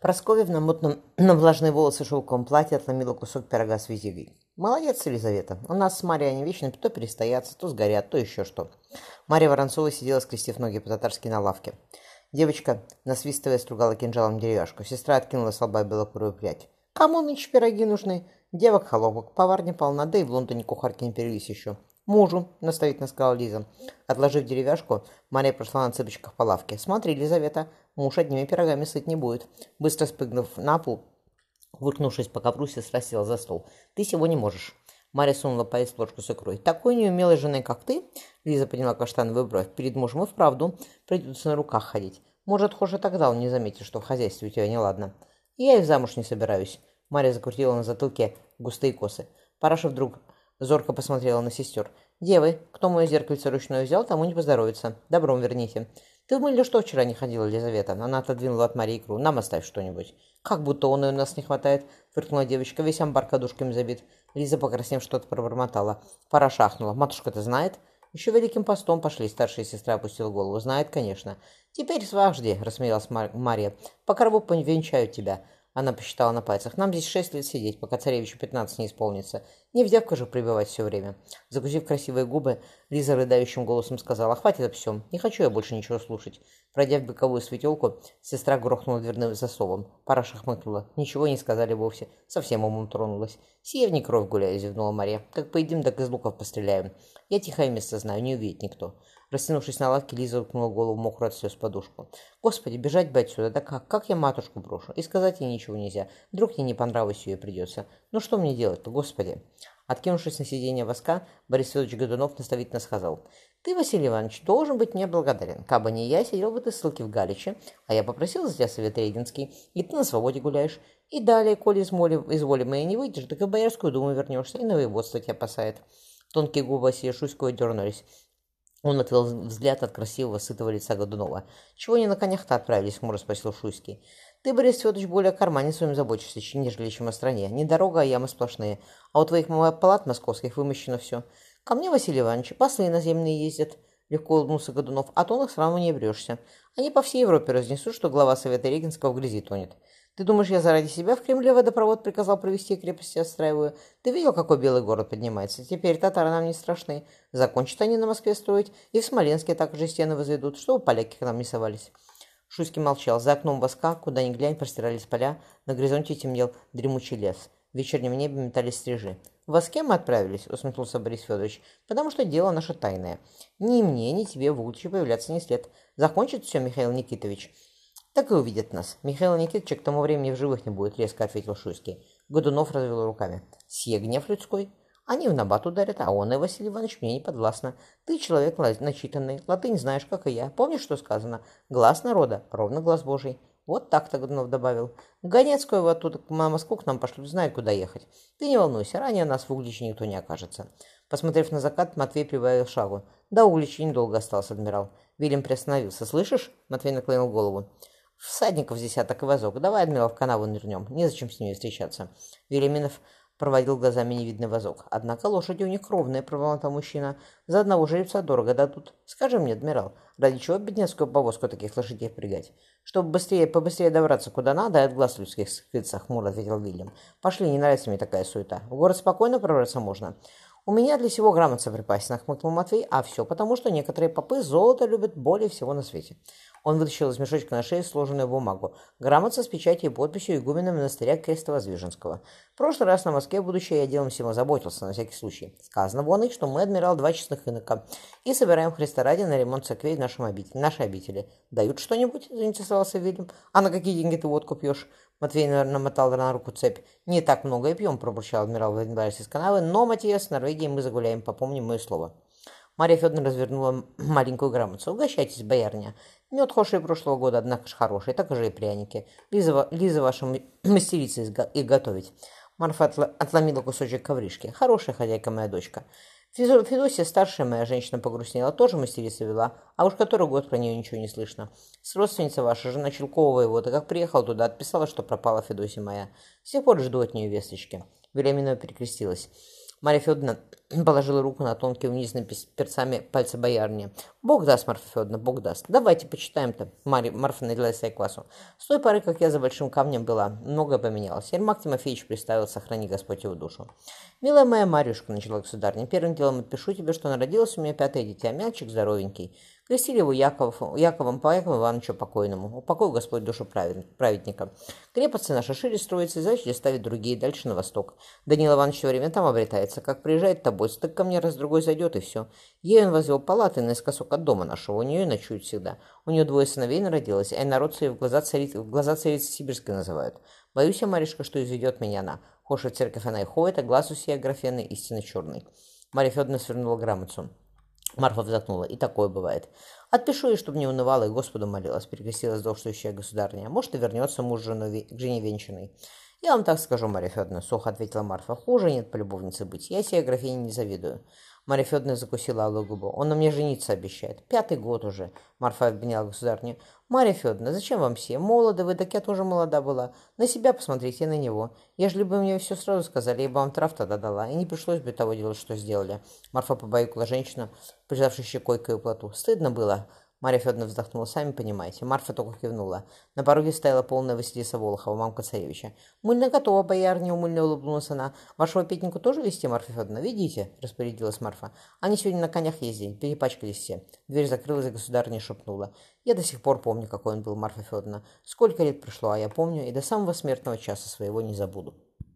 Прасковья в намотанном на влажные волосы шелковом платье отломила кусок пирога с визигой. «Молодец, Елизавета. У нас с Марьей они вечно то перестоятся, то сгорят, то еще что». Марья Воронцова сидела, скрестив ноги по-татарски на лавке. Девочка, насвистывая, стругала кинжалом деревяшку. Сестра откинула с белокурую прядь. «Кому нынче пироги нужны? Девок холопок, поварня полна, да и в Лондоне кухарки не перевелись еще». «Мужу», — наставительно сказала Лиза. Отложив деревяшку, Мария прошла на цыпочках по лавке. «Смотри, Лизавета, муж одними пирогами сыт не будет». Быстро спрыгнув на пол, выркнувшись по ковру, сестра села за стол. «Ты сегодня можешь». Мария сунула в ложку с икрой. «Такой неумелой женой, как ты?» Лиза подняла каштановую бровь. «Перед мужем и вправду придется на руках ходить. Может, и тогда он не заметит, что в хозяйстве у тебя неладно». «Я и замуж не собираюсь». Мария закрутила на затылке густые косы. Параша вдруг Зорко посмотрела на сестер. «Девы, кто мое зеркальце ручное взял, тому не поздоровится. Добром верните». «Ты в мыле что вчера не ходила, Елизавета?» Она отодвинула от Марии икру. «Нам оставь что-нибудь». «Как будто он и у нас не хватает», — фыркнула девочка. «Весь амбар кадушками забит». Лиза, покраснев, что-то пробормотала. Пара шахнула. «Матушка-то знает?» «Еще великим постом пошли», — старшая сестра опустила голову. «Знает, конечно». «Теперь сважди», — рассмеялась Мария. «По корову повенчают тебя». Она посчитала на пальцах. «Нам здесь шесть лет сидеть, пока царевичу пятнадцать не исполнится. Не в же прибивать все время». Закусив красивые губы, Лиза рыдающим голосом сказала, «Хватит о всем. Не хочу я больше ничего слушать». Пройдя в боковую светелку, сестра грохнула дверным засовом. Параша хмыкнула. Ничего не сказали вовсе. Совсем умом тронулась. «Северник кровь гуляю», — зевнула Мария. «Как поедим, так из луков постреляем. Я тихое место знаю, не увидит никто». Растянувшись на лавке, Лиза уткнула голову мокрую от слез подушку. «Господи, бежать бы отсюда! Да как? Как я матушку брошу? И сказать ей ничего нельзя. Вдруг ей не понравилось ее придется. Ну что мне делать-то, господи?» Откинувшись на сиденье воска, Борис Федорович Годунов наставительно сказал. «Ты, Василий Иванович, должен быть мне благодарен. Кабы не я, сидел бы ты ссылки в Галиче, а я попросил за тебя совет Регинский, и ты на свободе гуляешь. И далее, коли из, моли, из воли моей не выйдешь, так и в Боярскую думу вернешься, и на воеводство тебя посадят». Тонкие губы Василия Шуйского дернулись. Он отвел взгляд от красивого, сытого лица Годунова. «Чего они на конях-то отправились?» — хмуро спросил Шуйский. «Ты, Борис Федорович, более о кармане своем заботишься, нежели чем о стране. Не дорога, а ямы сплошные. А у твоих палат московских вымощено все. Ко мне, Василий Иванович, послы наземные ездят». Легко улыбнулся Годунов. «А то их сраму не брешься. Они по всей Европе разнесут, что глава Совета Регенского в грязи тонет. Ты думаешь, я заради себя в Кремле водопровод приказал провести крепости отстраиваю? Ты видел, какой белый город поднимается? Теперь татары нам не страшны. Закончат они на Москве строить, и в Смоленске также стены возведут, чтобы поляки к нам не совались. Шуйский молчал. За окном воска, куда ни глянь, простирались поля, на горизонте темнел дремучий лес. В вечернем небе метались стрижи. «В воске мы отправились», — усмехнулся Борис Федорович, «потому что дело наше тайное. Ни мне, ни тебе в будущем появляться не след. Закончит все, Михаил Никитович. «Так и увидят нас. Михаил Никитича к тому времени в живых не будет», — резко ответил Шуйский. Годунов развел руками. «Сие гнев людской. Они в набат ударят, а он и Василий Иванович мне не подвластно. Ты человек начитанный, латынь знаешь, как и я. Помнишь, что сказано? Глаз народа, ровно глаз Божий». Вот так-то Годунов добавил. Ганецкую вот оттуда на Москву к нам пошлют, знает, куда ехать. Ты не волнуйся, ранее нас в Угличе никто не окажется. Посмотрев на закат, Матвей прибавил шагу. Да, Угличе недолго остался, адмирал. Вильям приостановился. «Слышишь?» Матвей наклонил голову. Всадников десяток и вазок. Давай, адмирал, в канаву нырнем. Незачем с ними встречаться. Велиминов проводил глазами невидный вазок. Однако лошади у них кровные, пробормотал мужчина. За одного жеребца дорого дадут. Скажи мне, адмирал, ради чего бедняцкую повозку таких лошадей впрягать? Чтобы быстрее, побыстрее добраться куда надо и от глаз людских скрыться, хмуро ответил Вильям. Пошли, не нравится мне такая суета. В город спокойно пробраться можно. «У меня для всего грамотца припасена», — хмыкнул Матвей. «А все потому, что некоторые попы золото любят более всего на свете». Он вытащил из мешочка на шее сложенную бумагу. Грамота с печатью и подписью игумена монастыря Крестово-Звиженского. В прошлый раз на Москве, будучи, я делом всего заботился, на всякий случай. Сказано вон и, что мы, адмирал, два честных инока, и собираем Христа ради на ремонт церквей в нашем обители, нашей обители. Дают что-нибудь? заинтересовался Вильям. А на какие деньги ты водку пьешь? Матвей намотал на руку цепь. «Не так много и пьем», – пробурчал адмирал Вейнбайс из канавы, «но, Матиас, с Норвегией мы загуляем, попомни мое слово». Мария Федоровна развернула маленькую грамоту. «Угощайтесь, боярня. Мед хоший прошлого года, однако ж хороший, так же и пряники. Лиза, Лиза ваша мастерица их готовить». Марфа отломила кусочек ковришки. «Хорошая хозяйка моя дочка». Федосия, старшая моя женщина, погрустнела, тоже мастерица вела, а уж который год про нее ничего не слышно. С родственница ваша, жена Челкова воевода, как приехал туда, отписала, что пропала Федосия моя. С тех пор жду от нее весточки. Веляминова перекрестилась. Марья Федоровна положила руку на тонкие унизанные перцами пальцы боярни. «Бог даст, Марфа Федоровна, Бог даст. Давайте почитаем-то». Марья, Марфа налила себе квасу. С той поры, как я за большим камнем была, многое поменялось. Ермак Тимофеевич приставил, сохрани Господь его душу. «Милая моя Марюшка», — начала государня, — «первым делом отпишу тебе, что народилось у меня пятое дитя, мячик здоровенький. Крестили его Яков, Яковом по Якову Ивановичу покойному. Упокой Господь душу праведника. Крепости наши шире строятся, и зачем ставить другие дальше на восток. Данил Иванович все время там обретается. Как приезжает тобой, так ко мне раз другой зайдет, и все. Ей он возвел палаты наискосок от дома нашего. У нее и ночует всегда. У нее двое сыновей народилось, а народцы ее в глаза, цариц, в глаза царицы сибирской называют. Боюсь я, Маришка, что изведет меня она. Хоша церковь она и ходит, а глаз у сей Аграфены истинно черный. Марья Федоровна свернула грамоту. Марфа вздохнула. И такое бывает. Отпишу ей, чтобы не унывала, и Господу молилась, перекрестилась должствующая государня. Может, и вернется муж жену, к жене венчанной. «Я вам так скажу, Марья Федоровна», — сухо ответила Марфа. «Хуже нет по любовнице быть. Я себе графине не завидую». Марья Федоровна закусила алую губу. «Он на мне жениться обещает. Пятый год уже», — Марфа обвиняла государню. «Марья Федоровна, зачем вам все? Молоды вы, так я тоже молода была. На себя посмотрите, на него. Ежели бы мне все сразу сказали, я бы вам трав тогда дала, и не пришлось бы того делать, что сделали». Марфа побаюкала женщину, прижавшую щекой к ее плоту. «Стыдно было». Марья Федоровна вздохнула. «Сами понимаете». Марфа только кивнула. На пороге стояла полная Василиса Волохова, мамка царевича. «Мыльно готова, боярня», — умыльно улыбнулась она. «Вашего Петнику тоже вести, Марфа Федоровна? Видите?» — распорядилась Марфа. «Они сегодня на конях ездили, перепачкались все». Дверь закрылась, и государыня шепнула. «Я до сих пор помню, какой он был, Марфа Федоровна. Сколько лет прошло, а я помню, и до самого смертного часа своего не забуду».